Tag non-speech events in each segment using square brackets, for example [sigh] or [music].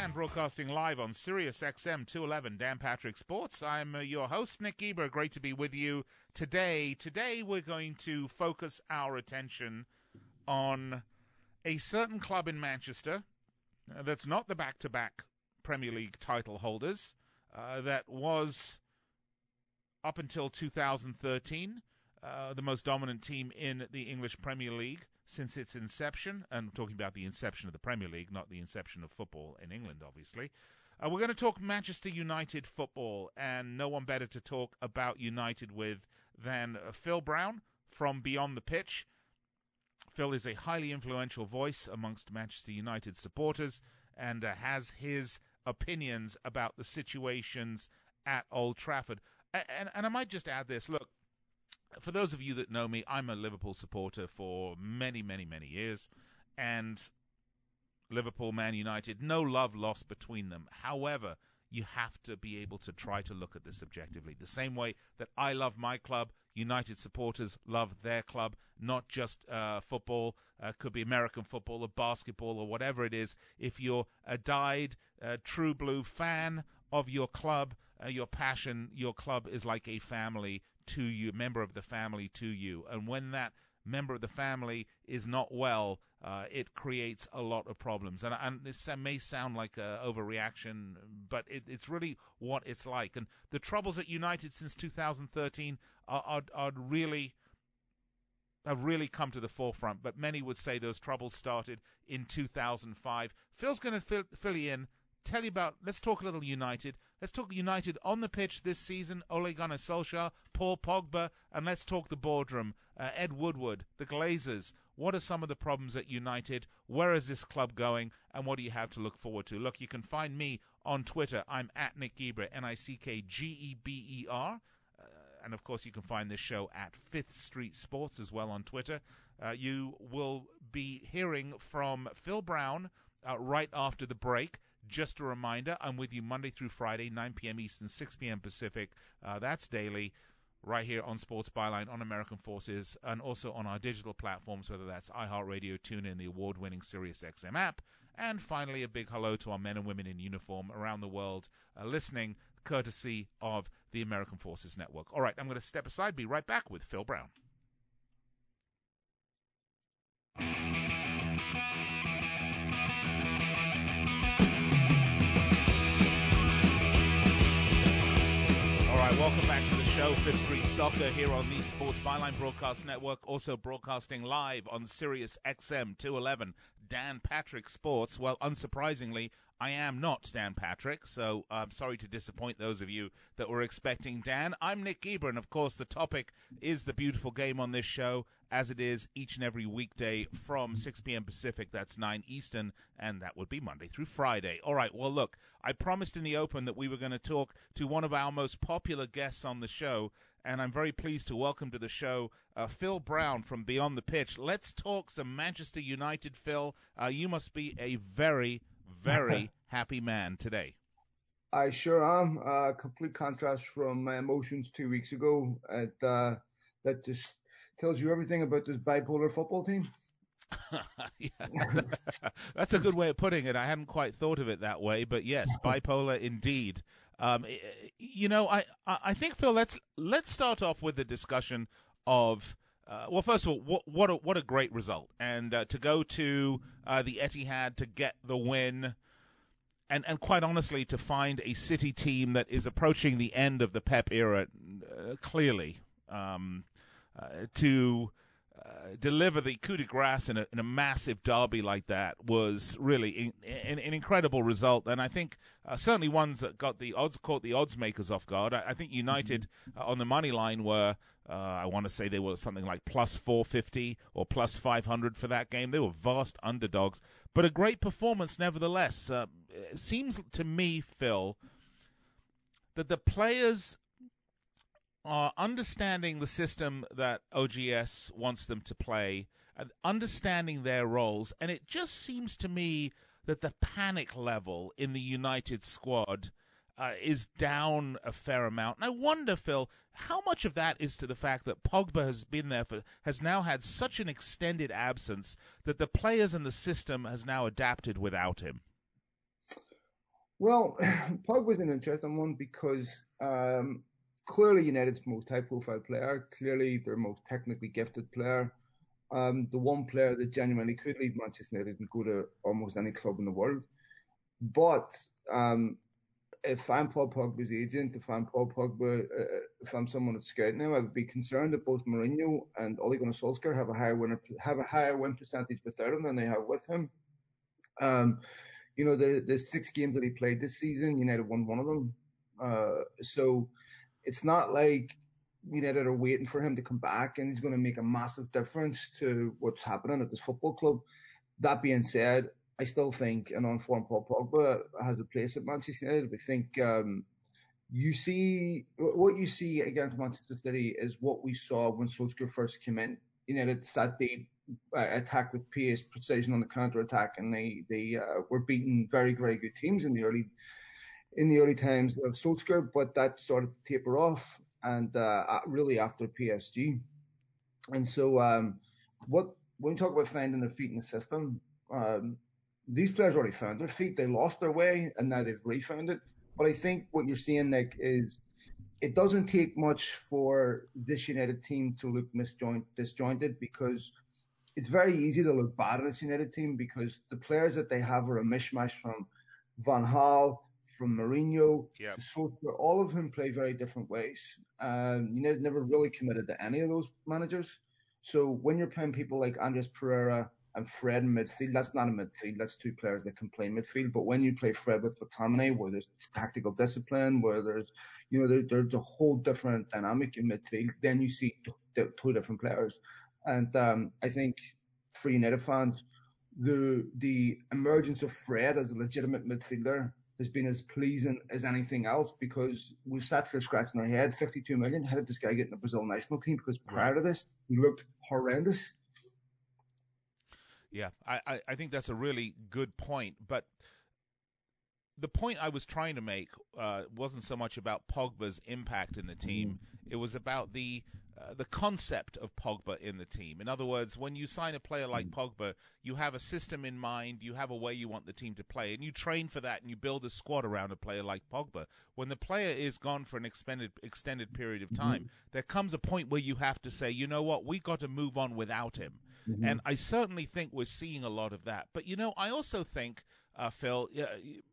And broadcasting live on Sirius XM 211 Dan Patrick Sports. I'm uh, your host, Nick Geber. Great to be with you today. Today, we're going to focus our attention on a certain club in Manchester uh, that's not the back to back Premier League title holders, uh, that was up until 2013 uh, the most dominant team in the English Premier League since its inception. And I'm talking about the inception of the Premier League, not the inception of football in England, obviously. Uh, we're going to talk Manchester United football, and no one better to talk about United with than uh, Phil Brown from Beyond the Pitch. Phil is a highly influential voice amongst Manchester United supporters and uh, has his opinions about the situations at Old Trafford. A- And, and I might just add this look, for those of you that know me, I'm a Liverpool supporter for many, many, many years. And Liverpool, Man United, no love lost between them. However, you have to be able to try to look at this objectively. The same way that I love my club, United supporters love their club, not just uh, football, uh, could be American football or basketball or whatever it is. If you're a dyed, uh, true blue fan of your club, uh, your passion, your club is like a family to you, member of the family to you. And when that member of the family is not well, uh, it creates a lot of problems. And, and this may sound like a overreaction, but it, it's really what it's like. And the troubles at United since 2013 are, are, are really have really come to the forefront. But many would say those troubles started in 2005. Phil's going to fill, fill you in. Tell you about. Let's talk a little United. Let's talk United on the pitch this season. Ole Gunnar Solskjaer, Paul Pogba, and let's talk the boardroom. Uh, Ed Woodward, the Glazers. What are some of the problems at United? Where is this club going? And what do you have to look forward to? Look, you can find me on Twitter. I'm at Nick Geber, N I C K G E B E R. Uh, and of course, you can find this show at Fifth Street Sports as well on Twitter. Uh, you will be hearing from Phil Brown uh, right after the break. Just a reminder, I'm with you Monday through Friday, 9 p.m. Eastern, 6 p.m. Pacific. Uh, that's daily, right here on Sports Byline on American Forces, and also on our digital platforms, whether that's iHeartRadio, TuneIn, the award-winning SiriusXM app, and finally, a big hello to our men and women in uniform around the world uh, listening, courtesy of the American Forces Network. All right, I'm going to step aside. Be right back with Phil Brown. Welcome back to the show, Fifth Street Soccer, here on the Sports Byline Broadcast Network, also broadcasting live on Sirius XM 211. Dan Patrick Sports. Well, unsurprisingly, I am not Dan Patrick, so I'm sorry to disappoint those of you that were expecting Dan. I'm Nick Geber, and of course, the topic is the beautiful game on this show, as it is each and every weekday from 6 p.m. Pacific, that's 9 Eastern, and that would be Monday through Friday. All right, well, look, I promised in the open that we were going to talk to one of our most popular guests on the show, and I'm very pleased to welcome to the show uh, Phil Brown from Beyond the Pitch. Let's talk some Manchester United, Phil. Uh, you must be a very, very [laughs] happy man today. I sure am. Uh, complete contrast from my emotions two weeks ago. It, uh, that just tells you everything about this bipolar football team. [laughs] yeah. [laughs] That's a good way of putting it. I hadn't quite thought of it that way, but yes, bipolar indeed. Um, you know, I, I think Phil, let's let's start off with the discussion of uh, well, first of all, what what a, what a great result, and uh, to go to uh, the Etihad to get the win, and and quite honestly, to find a City team that is approaching the end of the Pep era, uh, clearly, um, uh, to deliver the coup de grace in a, in a massive derby like that was really in, in, an incredible result, and I think uh, certainly ones that got the odds caught the odds makers off guard. I, I think United mm-hmm. uh, on the money line were. Uh, I want to say they were something like plus 450 or plus 500 for that game. They were vast underdogs, but a great performance nevertheless. Uh, it seems to me, Phil, that the players are understanding the system that OGS wants them to play, understanding their roles, and it just seems to me that the panic level in the United squad uh, is down a fair amount. And I wonder, Phil, how much of that is to the fact that Pogba has been there for has now had such an extended absence that the players and the system has now adapted without him. Well, [clears throat] Pogba's an interesting one because um, clearly United's most high-profile player, clearly their most technically gifted player, um, the one player that genuinely could leave Manchester United and go to almost any club in the world. But um, if I'm Paul Pogba's agent, if I'm Paul Pogba, uh, if I'm someone at scouting now, I would be concerned that both Mourinho and Ole Gunnar Solskjaer have a higher win have a higher win percentage without him than they have with him. Um, you know, the the six games that he played this season, United won one of them. Uh, so it's not like United are waiting for him to come back and he's going to make a massive difference to what's happening at this football club. That being said, I still think an on-form Paul Pogba has a place at Manchester United. I think um, you see what you see against Manchester City is what we saw when Solskjaer first came in. United sat they uh, attack with pace, precision on the counter attack, and they they uh, were beating very very good teams in the early in the early times of Solskjaer, but that started to taper off, and uh, really after PSG. And so, um, what when we talk about finding their feet in the system, um, these players already found their feet. They lost their way and now they've refound it. But I think what you're seeing, Nick, is it doesn't take much for this United team to look misjoint, disjointed because it's very easy to look bad at this United team because the players that they have are a mishmash from Van Gaal, from Mourinho yep. to Solskjaer. All of them play very different ways. Um, United never really committed to any of those managers. So when you're playing people like Andreas Pereira, and Fred in midfield. That's not a midfield. That's two players that can play midfield. But when you play Fred with McTominay, where there's tactical discipline, where there's you know there, there's a whole different dynamic in midfield, then you see two, two different players. And um, I think for United fans, the the emergence of Fred as a legitimate midfielder has been as pleasing as anything else because we've sat here scratching our head. 52 million. How did this guy get in the Brazil national team? Because prior to this, he looked horrendous. Yeah, I, I think that's a really good point. But the point I was trying to make uh, wasn't so much about Pogba's impact in the team. Mm-hmm. It was about the uh, the concept of Pogba in the team. In other words, when you sign a player like mm. Pogba, you have a system in mind, you have a way you want the team to play, and you train for that, and you build a squad around a player like Pogba. When the player is gone for an extended extended period of time, mm-hmm. there comes a point where you have to say, you know what, we got to move on without him. Mm-hmm. And I certainly think we're seeing a lot of that. But you know, I also think. Uh, Phil, uh,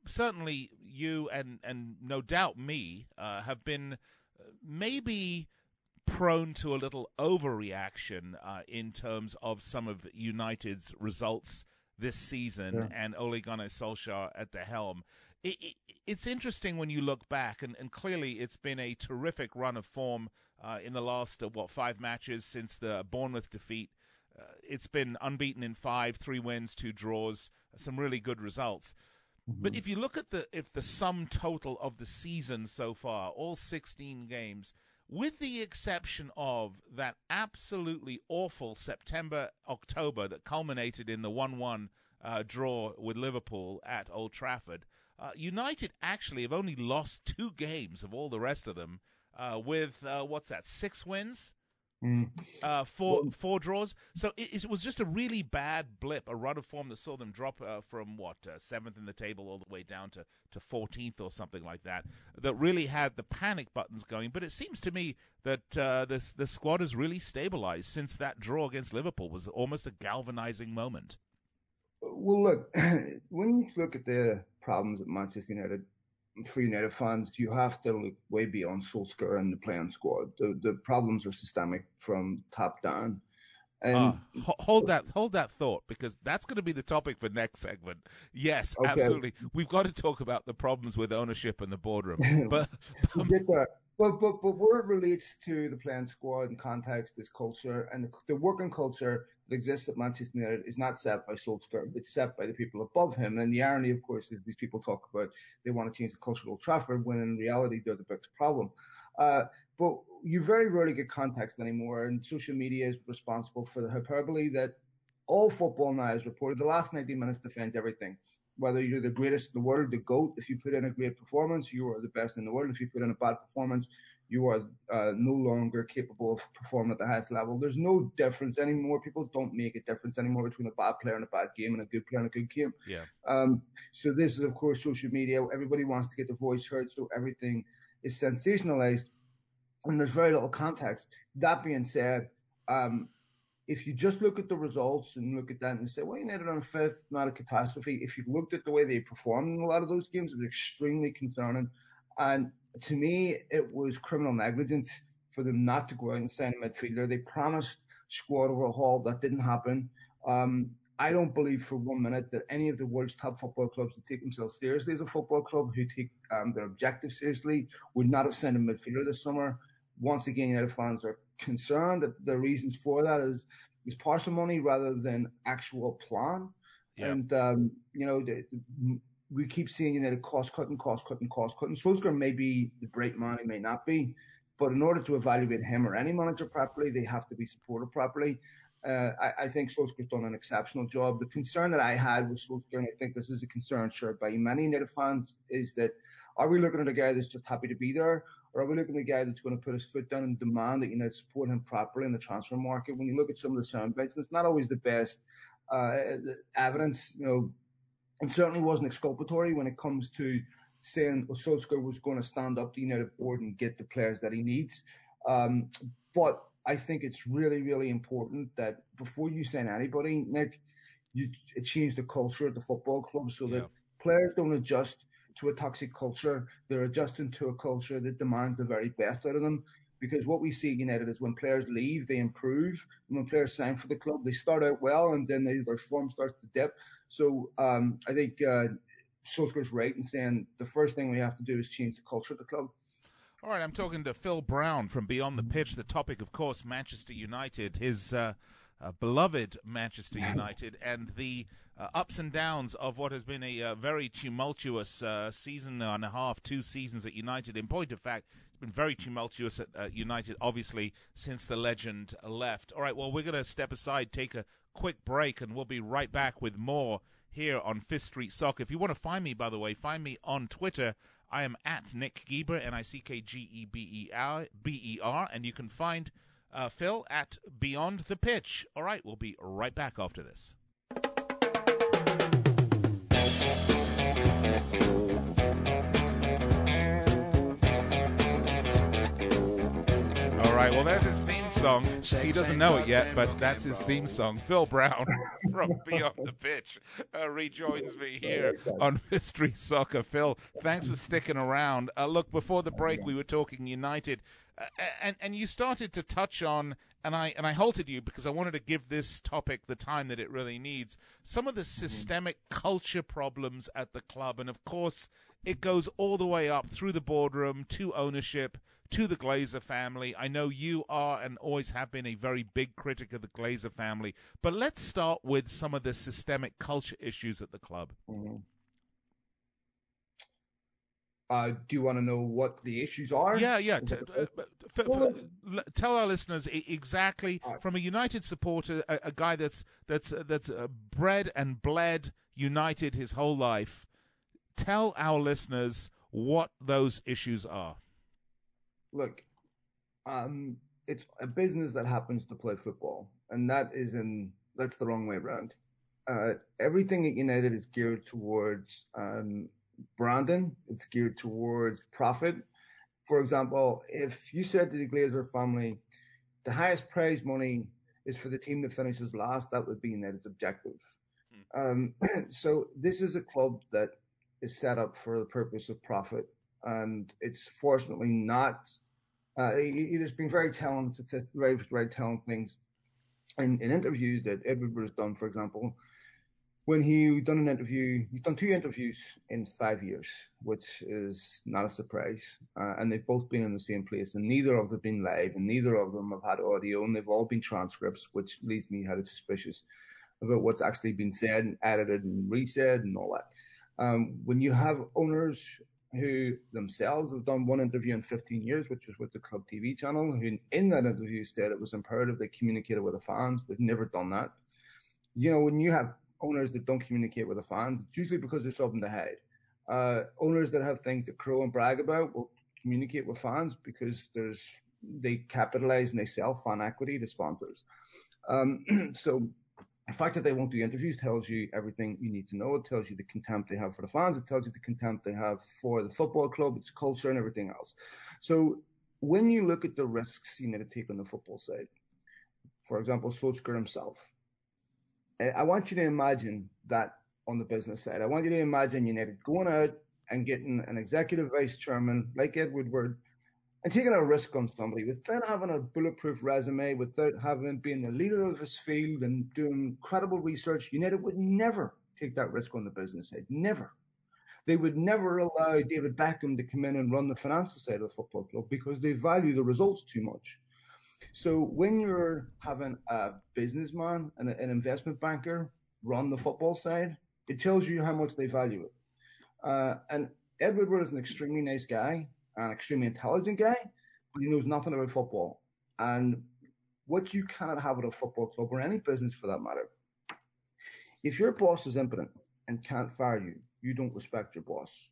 certainly you and and no doubt me uh, have been uh, maybe prone to a little overreaction uh, in terms of some of United's results this season yeah. and Ole Gunnar Solskjaer at the helm. It, it, it's interesting when you look back, and, and, clearly it's been a terrific run of form uh, in the last, uh, what, five matches since the Bournemouth defeat. Uh, it's been unbeaten in five, three wins, two draws, some really good results. Mm-hmm. But if you look at the if the sum total of the season so far, all 16 games, with the exception of that absolutely awful September October that culminated in the 1 1 uh, draw with Liverpool at Old Trafford, uh, United actually have only lost two games of all the rest of them, uh, with uh, what's that, six wins? Mm. Uh, four four draws. So it, it, was just a really bad blip, a run of form that saw them drop uh, from what uh, seventh in the table all the way down to to fourteenth or something like that. That really had the panic buttons going. But it seems to me that uh, this the squad has really stabilized since that draw against Liverpool was almost a galvanizing moment. Well, look, [clears throat] when you look at the problems at Manchester United, for United fans, you have to look way beyond Solskjaer and the playing squad. The the problems are systemic from top down. And uh, hold that hold that thought because that's going to be the topic for next segment. Yes, okay. absolutely. We've got to talk about the problems with ownership and the boardroom. [laughs] But get there. But, but but where it relates to the playing squad and context is culture and the, the working culture that exists at Manchester United is not set by Solskjaer, it's set by the people above him. And the irony, of course, is these people talk about they want to change the culture of Old Trafford when in reality they're the biggest problem. Uh, but you very rarely get context anymore, and social media is responsible for the hyperbole that all football now is reported. The last 90 minutes defends everything. Whether you're the greatest in the world, the GOAT, if you put in a great performance, you are the best in the world. If you put in a bad performance, you are uh, no longer capable of performing at the highest level. There's no difference anymore. People don't make a difference anymore between a bad player and a bad game and a good player and a good game. Yeah. Um, so this is, of course, social media. Everybody wants to get their voice heard, so everything is sensationalized, and there's very little context. That being said, um, if you just look at the results and look at that and say, well, United on fifth, not a catastrophe. If you looked at the way they performed in a lot of those games, it was extremely concerning. And to me, it was criminal negligence for them not to go out and sign a midfielder. They promised squad overhaul. That didn't happen. Um, I don't believe for one minute that any of the world's top football clubs that take themselves seriously as a football club, who take um, their objectives seriously, would not have sent a midfielder this summer. Once again, United fans are concerned that the reasons for that is is parsimony rather than actual plan. Yep. And um, you know, the, we keep seeing United cost cutting, cost cutting, cost cutting. Solskjaer may be the great man, he may not be, but in order to evaluate him or any manager properly, they have to be supported properly. Uh, I, I, think Solskjaer's done an exceptional job. The concern that I had with Solskjaer, and I think this is a concern shared by many United fans, is that are we looking at a guy that's just happy to be there, or are we looking at a guy that's going to put his foot down and demand that United support him properly in the transfer market? When you look at some of the sound bites, it's not always the best uh, evidence. You know, and certainly wasn't exculpatory when it comes to saying well, Solskjaer was going to stand up the United board and get the players that he needs. Um, but I think it's really, really important that before you sign anybody, Nick, you change the culture at the football club so that players don't adjust to a toxic culture. They're adjusting to a culture that demands the very best out of them. Because what we see at United is when players leave, they improve. And when players sign for the club, they start out well and then they, their form starts to dip. So um, I think uh, Solskjaer's right in saying the first thing we have to do is change the culture of the club. All right, I'm talking to Phil Brown from Beyond the Pitch. The topic, of course, Manchester United, his uh, uh, beloved Manchester [laughs] United, and the uh, ups and downs of what has been a uh, very tumultuous uh, season and a half, two seasons at United. In point of fact, it's been very tumultuous at United, obviously, since the legend left. All right, well, we're going to step aside, take a quick break, and we'll be right back with more here on Fifth Street Soccer. If you want to find me, by the way, find me on Twitter. I am at Nick Geber, N I C K G E B E R B E R, and you can find uh, Phil at Beyond the Pitch. All right, we'll be right back after this. All right, well, there's his song. He doesn't know it yet, but that's his theme song. Phil Brown [laughs] from [laughs] Beyond the Pitch uh, rejoins me here on [laughs] Fifth Street Soccer. Phil, thanks for sticking around. Uh, look, before the break, we were talking United, uh, and and you started to touch on, and I and I halted you because I wanted to give this topic the time that it really needs. Some of the mm-hmm. systemic culture problems at the club, and of course, it goes all the way up through the boardroom to ownership to the Glazer family. I know you are and always have been a very big critic of the Glazer family, but let's start with some of the systemic culture issues at the club. Mm-hmm. Uh, do you want to know what the issues are? Yeah, yeah. T- uh, f- well, f- tell our listeners exactly right. from a United supporter, a, a guy that's that's uh, that's uh, bred and bled United his whole life. Tell our listeners what those issues are look, um, it's a business that happens to play football, and that is in that's the wrong way around. Uh, everything at United is geared towards um, branding. It's geared towards profit. For example, if you said to the Glazer family, the highest prize money is for the team that finishes last, that would be United's objective. Hmm. Um, [clears throat] so this is a club that is set up for the purpose of profit, and it's fortunately not uh, he, has been very talented, very, very talented things in, in interviews that Edward has done, for example. When he done an interview, he's done two interviews in five years, which is not a surprise. Uh, and they've both been in the same place, and neither of them have been live, and neither of them have had audio, and they've all been transcripts, which leaves me highly suspicious about what's actually been said and edited and resaid and all that. Um, when you have owners who themselves have done one interview in 15 years, which was with the club TV channel, who in that interview said it was imperative they communicated with the fans. They've never done that. you know, when you have owners that don't communicate with the fans, it's usually because there's something to hide. Uh, owners that have things to crow and brag about will communicate with fans because there's they capitalize and they sell fan equity to sponsors. Um, [clears throat] so the fact that they won't do interviews tells you everything you need to know. It tells you the contempt they have for the fans. It tells you the contempt they have for the football club, its culture, and everything else. So when you look at the risks you need to take on the football side, for example, Solskjaer himself, eh, I want you to imagine that on the business side. I want you to imagine United going out and getting an executive vice chairman like Ed Woodward and taking a risk on somebody without having a bulletproof resume, without having been the leader of his field and doing credible research, United would never take that risk on the business side. Never. They would never allow David Beckham to come in and run the financial side of the football club because they value the results too much. So when you're having a businessman and an investment banker run the football side, it tells you how much they value it. Uh, and Ed Woodward is an extremely nice guy an extremely intelligent guy, but he knows nothing about football. And what you cannot have at a football club or any business for that matter, if your boss is impotent and can't fire you, you don't respect your boss.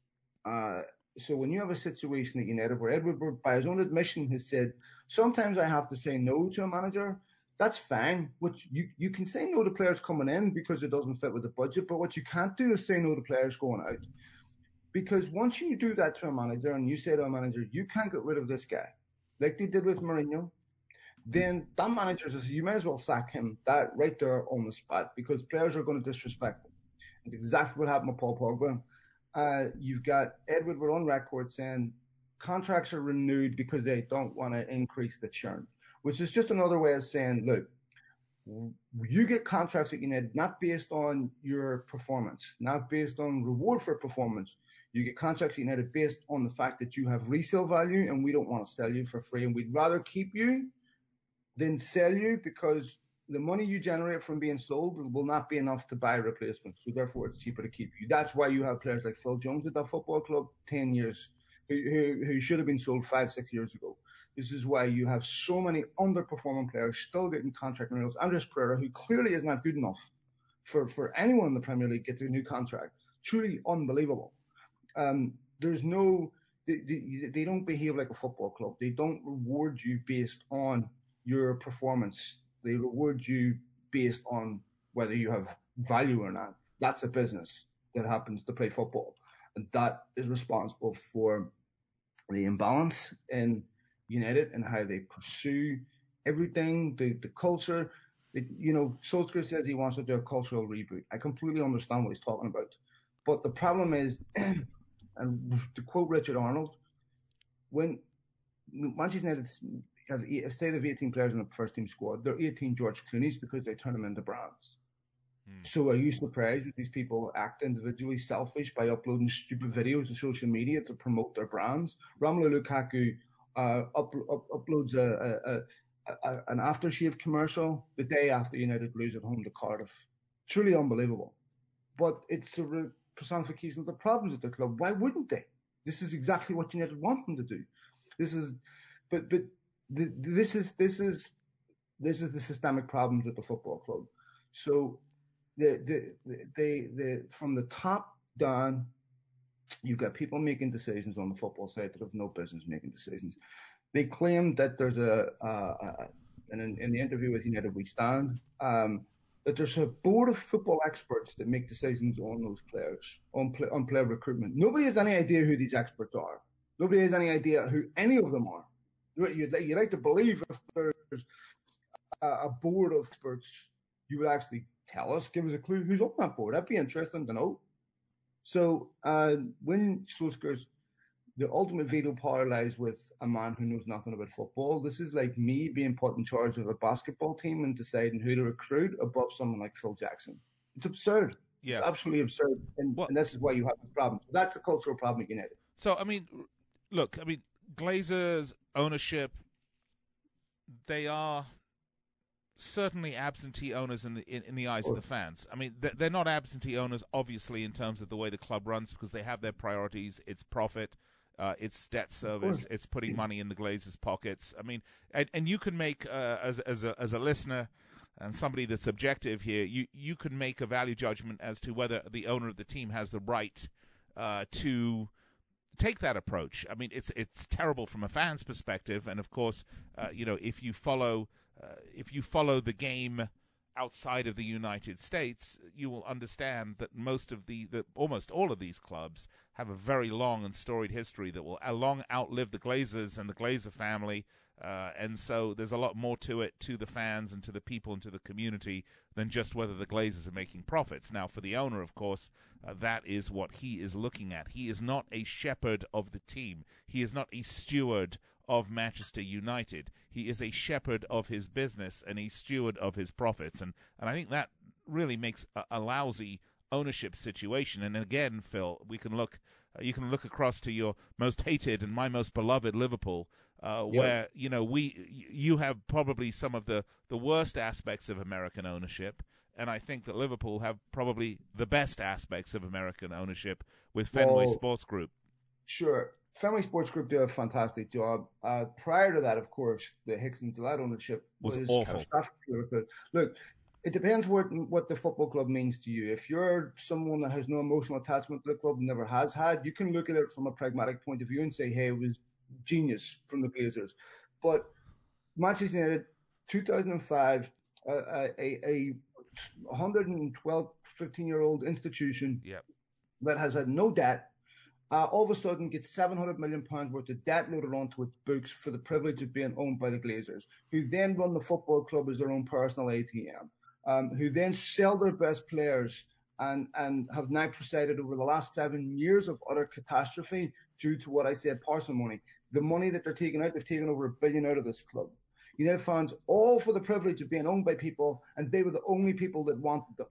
Uh, so when you have a situation at United where Edward, by his own admission, has said, sometimes I have to say no to a manager, that's fine. What you, you can say no to players coming in because it doesn't fit with the budget, but what you can't do is say no to players going out. Because once you do that to a manager and you say to a manager, you can't get rid of this guy, like they did with Mourinho, then that manager says you may as well sack him that right there on the spot because players are going to disrespect him. It's exactly what happened with Paul Pogba. Uh, you've got Edward we're on record saying contracts are renewed because they don't want to increase the churn, which is just another way of saying, look, you get contracts at United not based on your performance, not based on reward for performance. You get contracts United based on the fact that you have resale value and we don't want to sell you for free. And we'd rather keep you than sell you because the money you generate from being sold will not be enough to buy a replacement. So therefore, it's cheaper to keep you. That's why you have players like Phil Jones at that football club 10 years, who, who, who should have been sold five, six years ago. This is why you have so many underperforming players still getting contract renewals. Andreas Pereira, who clearly is not good enough for, for anyone in the Premier League, gets a new contract. Truly unbelievable um, there's no they, they, they, don't behave like a football club. They don't reward you based on your performance. They reward you based on whether you have value or not. That's a business that happens to play football. And that is responsible for the imbalance in United and how they pursue everything, the, the culture. The, you know, Solskjaer says he wants to do a cultural reboot. I completely understand what he's talking about. But the problem is [clears throat] And to quote Richard Arnold, when Manchester United have, say they've 18 players in the first team squad, they're 18 George Clooney's because they turn them into brands. Hmm. So are you surprised that these people act individually selfish by uploading stupid videos to social media to promote their brands? Romelu Lukaku uh, up, up, uploads a, a, a, an aftershave commercial the day after United lose at home to Cardiff. Truly unbelievable. But it's a personification of the problems at the club. Why wouldn't they? This is exactly what United want them to do. This is, but but the, this is this is this is the systemic problems with the football club. So the the they the from the top down, you've got people making decisions on the football side that have no business making decisions. They claim that there's a, uh, a and in, in, the interview with United We Stand, um, that there's a board of football experts that make decisions on those players, on, play, on player recruitment. Nobody has any idea who these experts are. Nobody has any idea who any of them are. You'd, you'd like to believe if there's a, a board of experts, you would actually tell us, give us a clue who's on that board. That'd be interesting to know. So uh, when Solskjaer's the ultimate veto power lies with a man who knows nothing about football. This is like me being put in charge of a basketball team and deciding who to recruit above someone like Phil Jackson. It's absurd. Yeah. It's absolutely absurd. And, well, and this is why you have the problem. That's the cultural problem at United. So, I mean, look, I mean, Glazers' ownership, they are certainly absentee owners in the in, in the eyes of the fans. I mean, they're, they're not absentee owners, obviously, in terms of the way the club runs, because they have their priorities. It's profit, uh, it's debt service. It's putting [clears throat] money in the Glazers' pockets. I mean, and, and you can make uh, as as a as a listener. and somebody that's objective here, you you can make a value judgment as to whether the owner of the team has the right uh, to take that approach. I mean, it's it's terrible from a fan's perspective, and of course, uh, you know, if you follow uh, if you follow the game outside of the United States, you will understand that most of the, the almost all of these clubs have a very long and storied history that will long outlive the Glazers and the Glazer family. Uh, and so there's a lot more to it to the fans and to the people and to the community than just whether the Glazers are making profits. Now, for the owner, of course, uh, that is what he is looking at. He is not a shepherd of the team. He is not a steward of Manchester United. He is a shepherd of his business and a steward of his profits. And, and I think that really makes a, a lousy ownership situation. And again, Phil, we can look. Uh, you can look across to your most hated and my most beloved Liverpool, uh, yep. where you know we you have probably some of the the worst aspects of American ownership, and I think that Liverpool have probably the best aspects of American ownership with Fenway well, Sports Group. Sure, Fenway Sports Group did a fantastic job. Uh, prior to that, of course, the Hicks and Gillett ownership was, was awful. catastrophic. Look, it depends what what the football club means to you. If you're someone that has no emotional attachment to the club, never has had, you can look at it from a pragmatic point of view and say, "Hey, it was genius from the Glazers." But Manchester United, 2005, uh, uh, a, a 112, 15 year old institution yep. that has had no debt uh, all of a sudden gets 700 million pounds worth of debt loaded onto its books for the privilege of being owned by the Glazers, who then run the football club as their own personal ATM, um, who then sell their best players and and have now presided over the last seven years of utter catastrophe due to what I said parsimony. The money that they're taking out, they've taken over a billion out of this club. United fans, all for the privilege of being owned by people, and they were the only people that wanted them.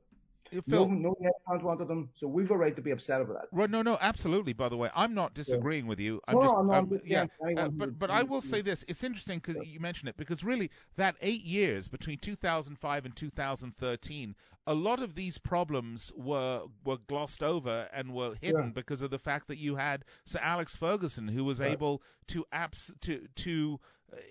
Phil, no, no fans wanted them, so we've a right to be upset over that. Right, no, no, absolutely. By the way, I'm not disagreeing yeah. with you. I'm no, just, no, I'm, yeah, uh, but but I will say this: it's interesting because you mentioned it because really that eight years between 2005 and 2013, a lot of these problems were were glossed over and were hidden yeah. because of the fact that you had Sir Alex Ferguson, who was right. able to abs- to to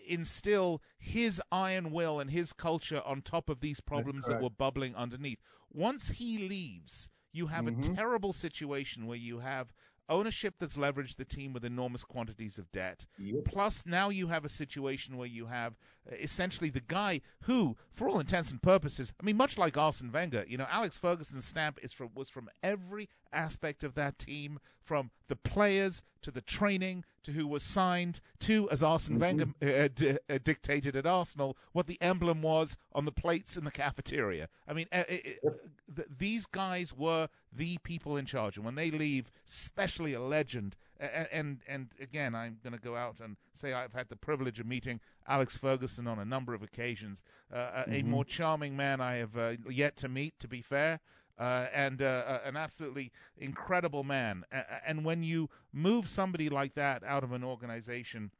instill his iron will and his culture on top of these problems that were bubbling underneath. Once he leaves, you have mm-hmm. a terrible situation where you have ownership that's leveraged the team with enormous quantities of debt. Yep. Plus, now you have a situation where you have uh, essentially the guy who, for all intents and purposes, I mean, much like Arsene Wenger, you know, Alex Ferguson's stamp is from was from every aspect of that team, from the players to the training to who was signed to, as Arsene mm-hmm. Wenger uh, d- uh, dictated at Arsenal, what the emblem was on the plates in the cafeteria. I mean, uh, th- these guys were the people in charge, and when they leave, especially a legend and and, and again, I'm going to go out and say I've had the privilege of meeting Alex Ferguson on a number of occasions. Uh, mm-hmm. A more charming man I have uh, yet to meet, to be fair. Uh, and uh, uh, an absolutely incredible man. and when you move somebody like that out of an organization,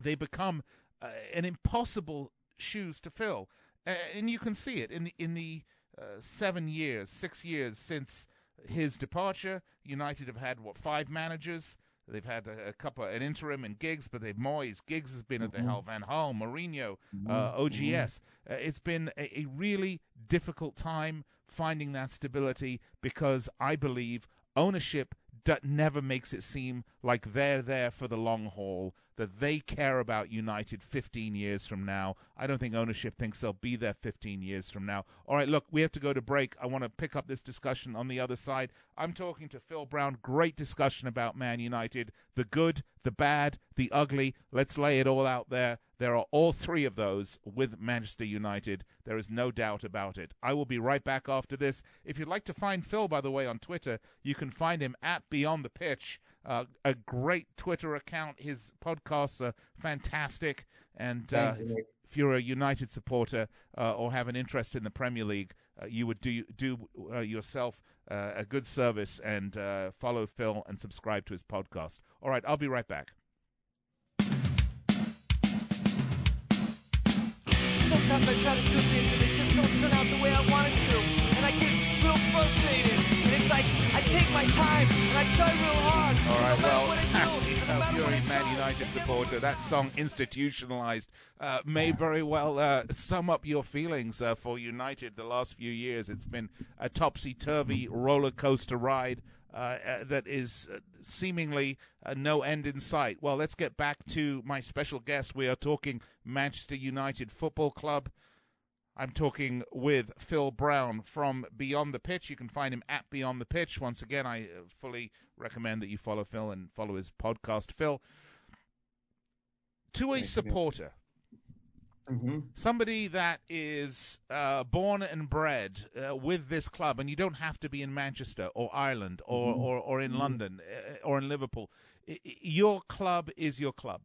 they become uh, an impossible shoes to fill. and you can see it in the in the seven years, six years since his departure. United have had what five managers. They've had a, a couple, an interim in Giggs, but they've Moyes. Giggs has been mm-hmm. at the mm-hmm. helm. Van Gaal, Mourinho, mm-hmm. uh, OGS. Mm-hmm. Uh, it's been a, a really difficult time finding that stability because I believe ownership never makes it seem like they're there for the long haul, that they care about United 15 years from now. I don't think ownership thinks they'll be there 15 years from now. All right, look, we have to go to break. I want to pick up this discussion on the other side. I'm talking to Phil Brown. Great discussion about Man United the good, the bad, the ugly. Let's lay it all out there. There are all three of those with Manchester United. There is no doubt about it. I will be right back after this. If you'd like to find Phil, by the way, on Twitter, you can find him at Beyond the Pitch. Uh, a great Twitter account. His podcasts are fantastic. And uh, if you're a United supporter uh, or have an interest in the Premier League, uh, you would do do uh, yourself uh, a good service and follow Phil and subscribe to his podcast. All right, I'll be right back. Sometimes I try to do things and they just don't turn out the way I wanted to, and I get real frustrated. And it's like I take my time and I try real hard. All right, no well, do, [laughs] if you're a Man United supporter, that song institutionalized uh, may very well uh, sum up your feelings uh, for United the last few years. It's been a topsy turvy roller coaster ride. Uh, uh, that is uh, seemingly no end in sight. Well, let's get back to my special guest. We are talking Manchester United Football Club. I'm talking with Phil Brown from Beyond the Pitch. You can find him at Beyond the Pitch. Once again, I uh, fully recommend that you follow Phil and follow his podcast. Phil, to a supporter, mm-hmm. somebody that is uh, born and bred uh, with this club, and you don't have to be in Manchester or Ireland or, mm-hmm. or, or, in mm-hmm. London uh, or in Liverpool. Your club is your club.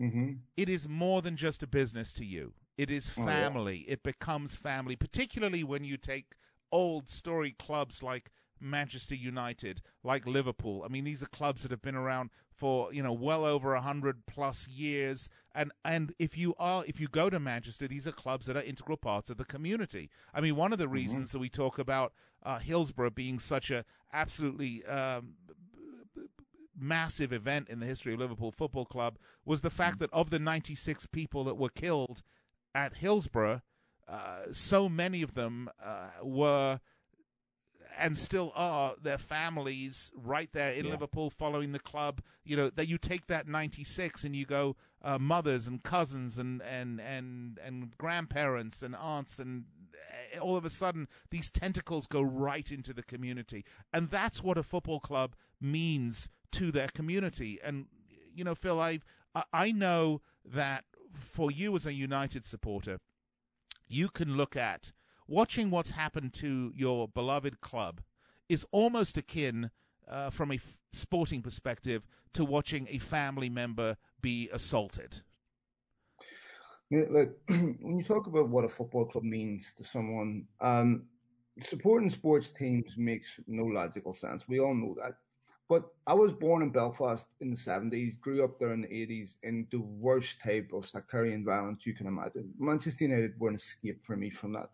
Mm-hmm. It is more than just a business to you. It is family. Oh, yeah. It becomes family, particularly when you take old story clubs like Manchester United, like Liverpool. I mean, these are clubs that have been around for you know well over a hundred plus years, and and if you are if you go to Manchester, these are clubs that are integral parts of the community. I mean, one of the mm-hmm. reasons that we talk about uh, Hillsborough being such a absolutely um, massive event in the history of Liverpool Football Club was the fact mm-hmm. that of the 96 people that were killed at Hillsborough, uh, so many of them uh, were and still are their families right there in yeah. Liverpool following the club. You know that you take that '96 and you go uh, mothers and cousins and and and and grandparents and aunts and uh, all of a sudden these tentacles go right into the community, and that's what a football club means to their community. And you know, Phil, I I know that for you as a United supporter, you can look at watching what's happened to your beloved club is almost akin, uh, from a f- sporting perspective, to watching a family member be assaulted. Yeah, like [clears throat] when you talk about what a football club means to someone, um, supporting sports teams makes no logical sense. We all know that. But I was born in Belfast in the 70s, grew up there in the 80s in the worst type of sectarian violence you can imagine. Manchester United were an escape for me from that.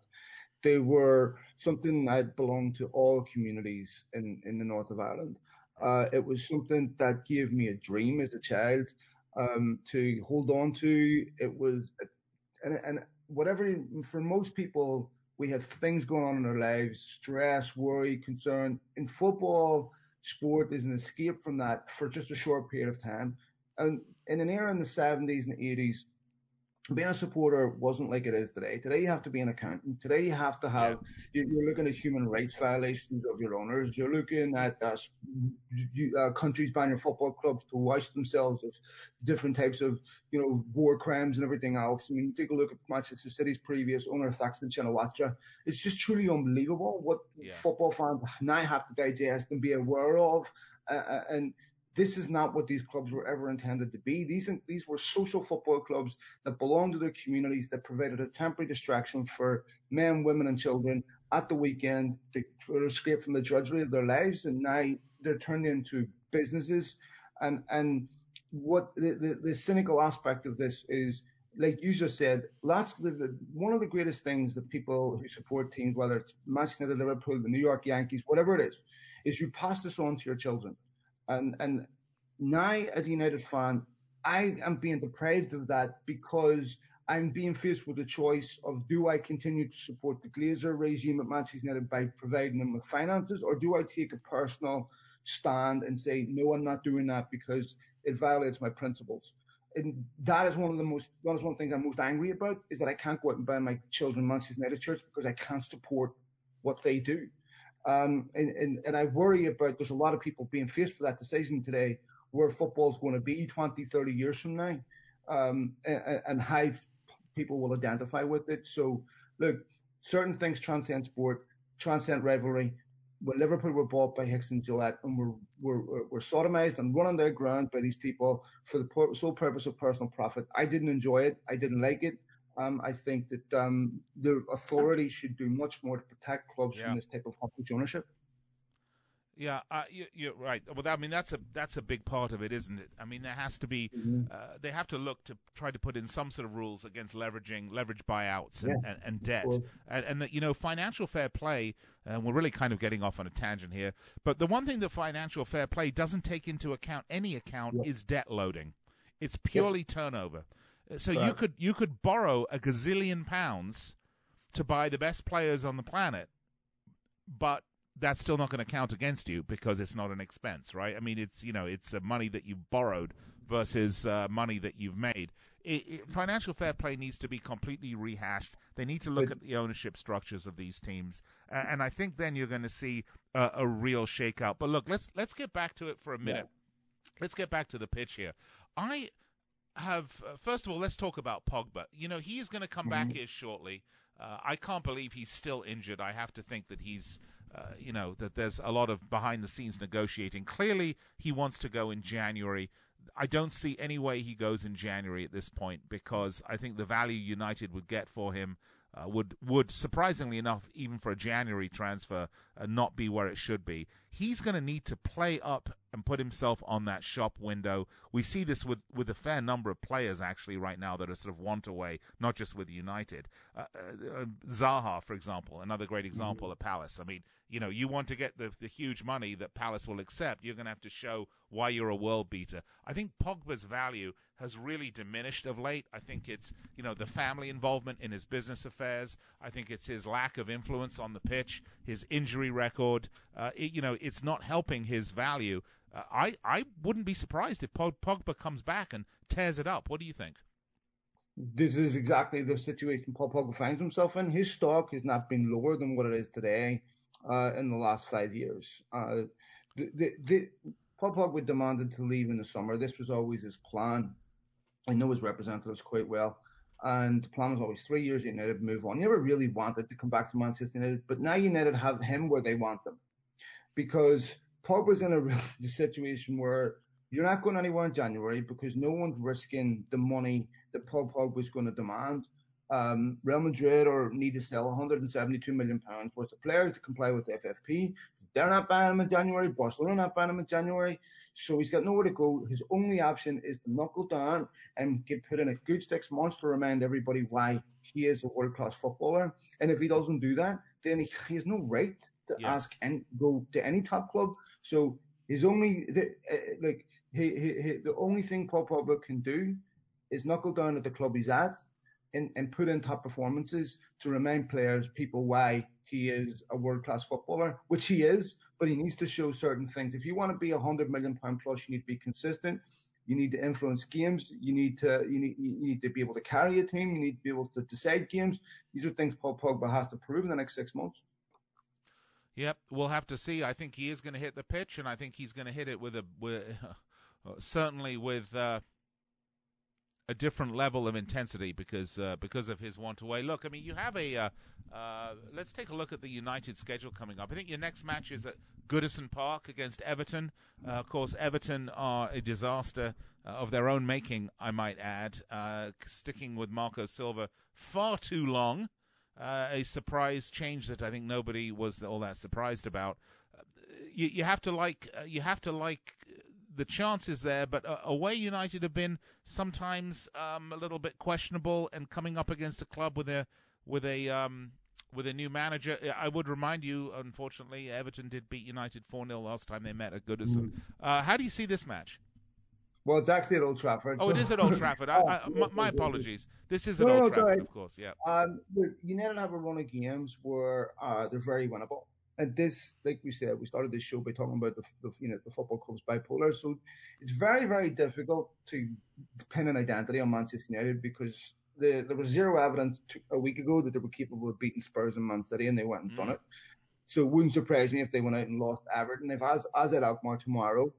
They were something that belonged to all communities in, in the north of Ireland. Uh, it was something that gave me a dream as a child um, to hold on to. It was, and, and whatever, for most people, we have things going on in our lives stress, worry, concern. In football, sport is an escape from that for just a short period of time. And in an era in the 70s and 80s, being a supporter wasn't like it is today. Today you have to be an accountant. Today you have to have yeah. you're looking at human rights violations of your owners. You're looking at uh, you, uh, countries banning football clubs to wash themselves of different types of you know war crimes and everything else. I mean, take a look at Manchester City's previous owner Thaksin Shinawatra. It's just truly unbelievable what yeah. football fans now have to digest and be aware of. Uh, uh and this is not what these clubs were ever intended to be. These these were social football clubs that belonged to their communities that provided a temporary distraction for men, women, and children at the weekend to, to escape from the drudgery of their lives, and now they're turned into businesses. And and what the, the, the cynical aspect of this is like you just said, lots of the, one of the greatest things that people who support teams, whether it's Manchester United, Liverpool, the New York Yankees, whatever it is, is you pass this on to your children. And and now as a United fan, I am being deprived of that because I'm being faced with the choice of do I continue to support the Glazer regime at Manchester United by providing them with finances, or do I take a personal stand and say no, I'm not doing that because it violates my principles. And that is one of the most that is one of the things I'm most angry about is that I can't go out and buy my children Manchester United shirts because I can't support what they do. Um, and, and, and I worry about there's a lot of people being faced with that decision today where football's going to be 20, 30 years from now um, and, and how people will identify with it. So, look, certain things transcend sport, transcend rivalry. When Liverpool were bought by Hicks and Gillett and were, were, were sodomized and run on their ground by these people for the sole purpose of personal profit, I didn't enjoy it. I didn't like it. Um, I think that um, the authorities should do much more to protect clubs yeah. from this type of hostage ownership. Yeah, uh, you, are right. Well, I mean that's a that's a big part of it, isn't it? I mean there has to be mm-hmm. uh, they have to look to try to put in some sort of rules against leveraging leverage buyouts and, yeah, and, and debt, and, and you know financial fair play. And uh, we're really kind of getting off on a tangent here, but the one thing that financial fair play doesn't take into account any account yeah. is debt loading. It's purely yep. turnover. Uh, so right. you could you could borrow a gazillion pounds to buy the best players on the planet, but that's still not going to count against you because it's not an expense, right? I mean, it's you know, it's uh, money that you borrowed versus uh, money that you've made. It, it, financial fair play needs to be completely rehashed. They need to look at the ownership structures of these teams, uh, and I think then you're going to see a, a real shakeout. But look, let's let's get back to it for a minute. Yeah. Let's get back to the pitch here. I have uh, first of all, let's talk about Pogba. You know, he is going to come mm-hmm. back here shortly. Uh, I can't believe he's still injured. I have to think that he's uh, you know, that there's a lot of behind the scenes negotiating. Clearly, he wants to go in January. I don't see any way he goes in January at this point because I think the value United would get for him uh, would would surprisingly enough, even for a January transfer, uh, not be where it should be. He's going to need to play up and put himself on that shop window. We see this with with a fair number of players actually right now that are sort of want away, not just with United. Uh, uh, uh Zaha, for example, another great example mm-hmm. at Palace. I mean, you know, you want to get the, the huge money that Palace will accept, you're going to have to show why you're a world beater. I think Pogba's value has really diminished of late. I think it's, you know, the family involvement in his business affairs. I think it's his lack of influence on the pitch, his injury record. Uh, it, you know, it's not helping his value. Uh, I, I wouldn't be surprised if Pogba comes back and tears it up. What do you think? This is exactly the situation Paul Pogba finds himself in. His stock has not been lower than what it is today uh, in the last five years. Uh, the, the, the, Paul Pogba demanded to leave in the summer. This was always his plan. I know his representatives quite well. And the plan was always three years United move on. He never really wanted to come back to Manchester United, but now United have him where they want them. Because Pogba's in a [laughs] situation where you're not going anywhere in January because no one's risking the money that Paul Pogba's going to demand um, Real Madrid or need to sell 172 million pounds worth of players to comply with the FFP. They're not buying him in January. Barcelona not buying him in January. So he's got nowhere to go. His only option is to knuckle down and get put in a good six months to remind everybody why he is a world class footballer. And if he doesn't do that, then he, he has no right to yeah. ask and go to any top club. So his only the, uh, like he, he, he, the only thing Paul Pogba can do is knuckle down at the club he's at and, and put in top performances to remind players, people why he is a world class footballer, which he is, but he needs to show certain things. If you want to be a hundred million pound plus, you need to be consistent. You need to influence games. You need to you need, you need to be able to carry a team. You need to be able to decide games. These are things Paul Pogba has to prove in the next six months. Yep, we'll have to see. I think he is going to hit the pitch, and I think he's going to hit it with a with, uh, [laughs] certainly with. Uh, a different level of intensity because uh, because of his want away. Look, I mean, you have a. Uh, uh, let's take a look at the United schedule coming up. I think your next match is at Goodison Park against Everton. Uh, of course, Everton are a disaster uh, of their own making, I might add. Uh, sticking with Marco Silva far too long. a surprise change that I think nobody was all that surprised about. You, you have to like you have to like the chances there, but uh, away United have been sometimes um, a little bit questionable, and coming up against a club with a with a um, with a new manager. I would remind you, unfortunately, Everton did beat United 4 0 last time they met at Goodison. Mm. Uh, how do you see this match? Well, it's actually at Old Trafford. Oh, so. it is at Old Trafford. I, [laughs] I, my, my, apologies. This is at no, Old no, Trafford, of course. Yeah. Um, United have a run of games where uh, they're very winnable. And this, like we said, we started this show by talking about the, the you know the football club's bipolar. So it's very very difficult to pin an identity on Manchester United because the, there was zero evidence a week ago that they were capable of beating Spurs and Man City, and they went and mm. done it. So it wouldn't surprise me if they went out and lost Everton. If as as at Alkmaar tomorrow,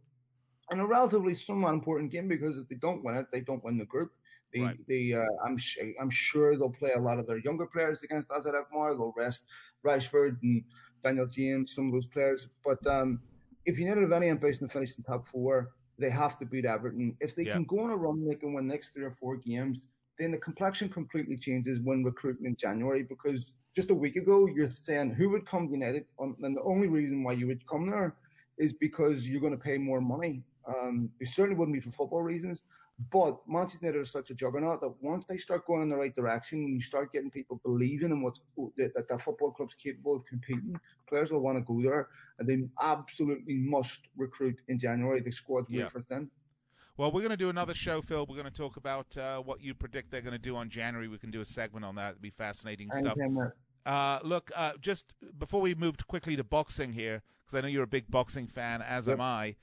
and a relatively somewhat important game because if they don't win it, they don't win the group. They, right. they uh, I'm sure I'm sure they'll play a lot of their younger players against AZ Alkmaar. They'll rest Rashford and Daniel James, some of those players. But um, if United have any ambition to finish in top four, they have to beat Everton. If they yeah. can go on a run, they can win next three or four games. Then the complexion completely changes when recruiting in January because just a week ago you're saying who would come United, and the only reason why you would come there is because you're going to pay more money. Um, it certainly wouldn't be for football reasons. But Manchester United is such a juggernaut that once they start going in the right direction, and you start getting people believing in what's that, that the football club's capable of competing, players will want to go there, and they absolutely must recruit in January. The squad's yeah. for thin. Well, we're going to do another show, Phil. We're going to talk about uh, what you predict they're going to do on January. We can do a segment on that. It'd be fascinating stuff. Uh, look, uh, just before we move quickly to boxing here, because I know you're a big boxing fan, as yep. am I.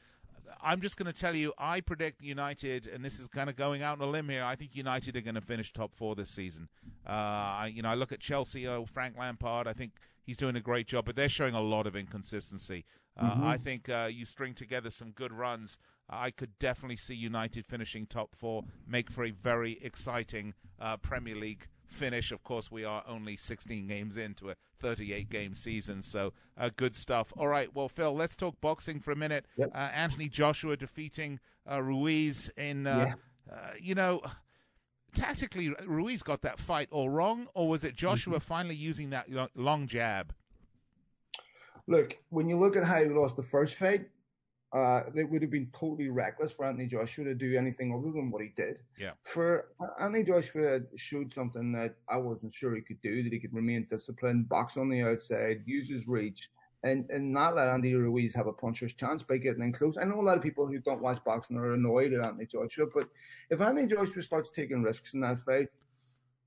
I'm just going to tell you, I predict United, and this is kind of going out on a limb here. I think United are going to finish top four this season. Uh, you know, I look at Chelsea, oh, Frank Lampard. I think he's doing a great job, but they're showing a lot of inconsistency. Uh, mm-hmm. I think uh, you string together some good runs. I could definitely see United finishing top four, make for a very exciting uh, Premier League finish. Of course, we are only 16 games into a 38 game season, so uh, good stuff. All right, well, Phil, let's talk boxing for a minute. Yep. Uh, Anthony Joshua defeating uh, Ruiz in, uh, yeah. Uh, you know, tactically, Ruiz got that fight all wrong, or was it Joshua mm-hmm. finally using that long jab? Look, when you look at how he lost the first fight, uh, it would have been totally reckless for Anthony Joshua to do anything other than what he did. Yeah. For Anthony Joshua showed something that I wasn't sure he could do, that he could remain disciplined, box on the outside, use his reach, and, and not let Andy Ruiz have a puncher's chance by getting in close. I know a lot of people who don't watch boxing are annoyed at Anthony Joshua, but if Anthony Joshua starts taking risks in that fight,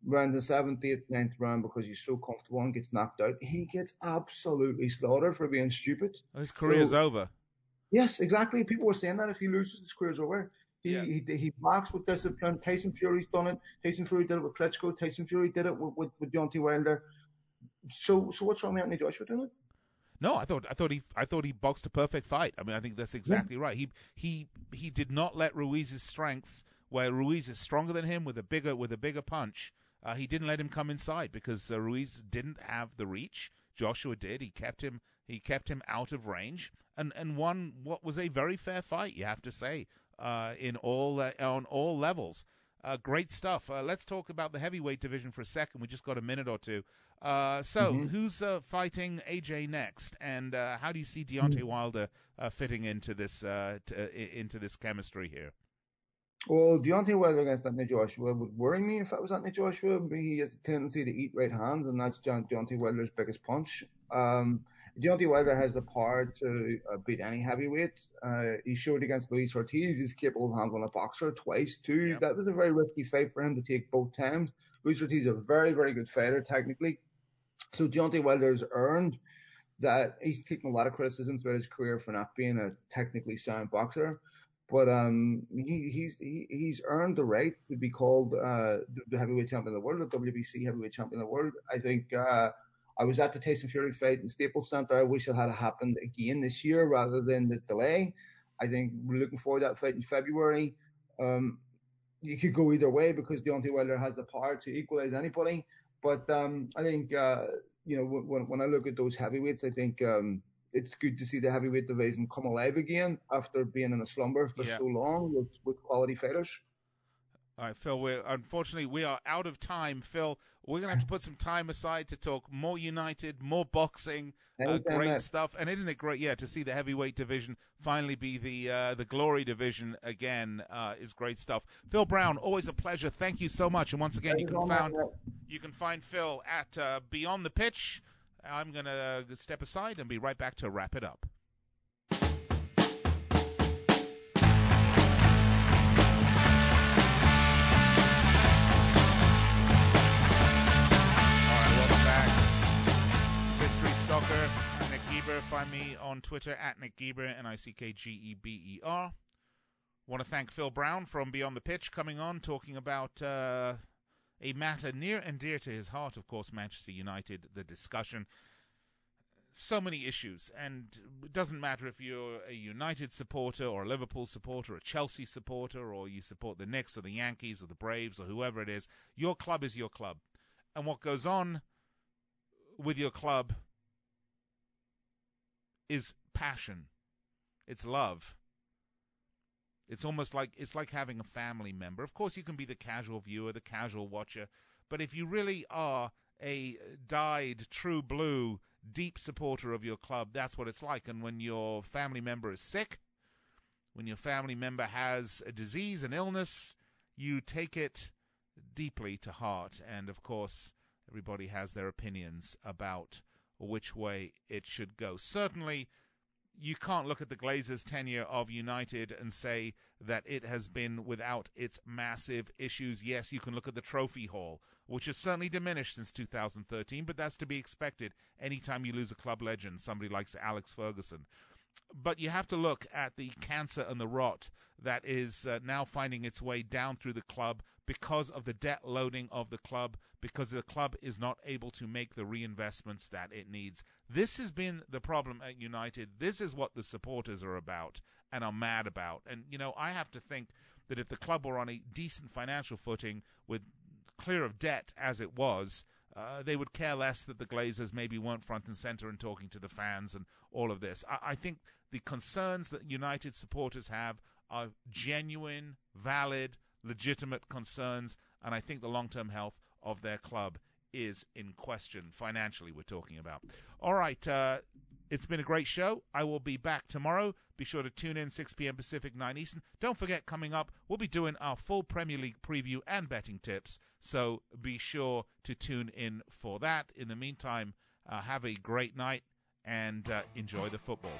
round the seventh, eighth, ninth round because he's so comfortable and gets knocked out, he gets absolutely slaughtered for being stupid. His career's so, over. Yes, exactly. People were saying that if he loses, his career's over. He, yeah. he he boxed with discipline. Tyson Fury's done it. Tyson Fury did it with Klitschko. Tyson Fury did it with with, with Deontay Wilder. So so what's wrong with Anthony Joshua doing it? No, I thought I thought he I thought he boxed a perfect fight. I mean, I think that's exactly yeah. right. He he he did not let Ruiz's strengths, where Ruiz is stronger than him with a bigger with a bigger punch. Uh, he didn't let him come inside because uh, Ruiz didn't have the reach. Joshua did. He kept him he kept him out of range and and won what was a very fair fight. You have to say uh, in all uh, on all levels. Uh, great stuff. Uh, let's talk about the heavyweight division for a second. We just got a minute or two. Uh, so, mm-hmm. who's uh, fighting AJ next, and how do you see Deontay mm-hmm. Wilder fitting into this t- into this chemistry here? Well, Deontay Wilder against Anthony Joshua would worry me if it was Anthony Joshua. He has a tendency to eat right hands, and that's John, Deontay Wilder's biggest punch. Um, Deontay Wilder has the power to uh, beat any heavyweight. Uh, he showed against Luis Ortiz he's capable of handling a boxer twice too. That was a very risky fight for him to take both times. Luis Ortiz is a very, very good fighter technically. So Deontay Wilder's earned that he's taken a lot of criticism throughout his career for not being a technically sound boxer. But um, he, he's he, he's earned the right to be called uh, the heavyweight champion of the world, the WBC heavyweight champion of the world. I think uh, I was at the Tyson Fury fight in Staples Center. I wish it had happened again this year rather than the delay. I think we're looking forward to that fight in February. Um, you could go either way because Deontay Wilder has the power to equalize anybody. But um, I think uh, you know when when I look at those heavyweights, I think um, it's good to see the heavyweight division come alive again after being in a slumber for yeah. so long with with quality fighters. All right, Phil. We're unfortunately we are out of time. Phil, we're gonna have to put some time aside to talk more United, more boxing, uh, great stuff. And isn't it great? Yeah, to see the heavyweight division finally be the uh, the glory division again uh, is great stuff. Phil Brown, always a pleasure. Thank you so much. And once again, you can find you can find Phil at uh, Beyond the Pitch. I'm gonna step aside and be right back to wrap it up. Soccer. I'm Nick Geber. Find me on Twitter at Nick Geber, N I C K G E B E R. Want to thank Phil Brown from Beyond the Pitch coming on, talking about uh, a matter near and dear to his heart, of course, Manchester United, the discussion. So many issues, and it doesn't matter if you're a United supporter or a Liverpool supporter, or a Chelsea supporter, or you support the Knicks or the Yankees or the Braves or whoever it is. Your club is your club. And what goes on with your club is passion. It's love. It's almost like it's like having a family member. Of course, you can be the casual viewer, the casual watcher, but if you really are a dyed true blue deep supporter of your club, that's what it's like. And when your family member is sick, when your family member has a disease, an illness, you take it deeply to heart. And of course, everybody has their opinions about which way it should go. Certainly, you can't look at the Glazers' tenure of United and say that it has been without its massive issues. Yes, you can look at the trophy haul, which has certainly diminished since 2013, but that's to be expected anytime you lose a club legend, somebody like Alex Ferguson. But you have to look at the cancer and the rot that is uh, now finding its way down through the club because of the debt loading of the club, because the club is not able to make the reinvestments that it needs. This has been the problem at United. This is what the supporters are about and are mad about. And, you know, I have to think that if the club were on a decent financial footing with clear of debt as it was, uh, they would care less that the Glazers maybe weren't front and center and talking to the fans and all of this. I, I think the concerns that United supporters have are genuine, valid, legitimate concerns, and I think the long term health of their club is in question. Financially, we're talking about. All right. Uh, it's been a great show. I will be back tomorrow. Be sure to tune in 6 p.m. Pacific, 9 Eastern. Don't forget, coming up, we'll be doing our full Premier League preview and betting tips. So be sure to tune in for that. In the meantime, uh, have a great night and uh, enjoy the football.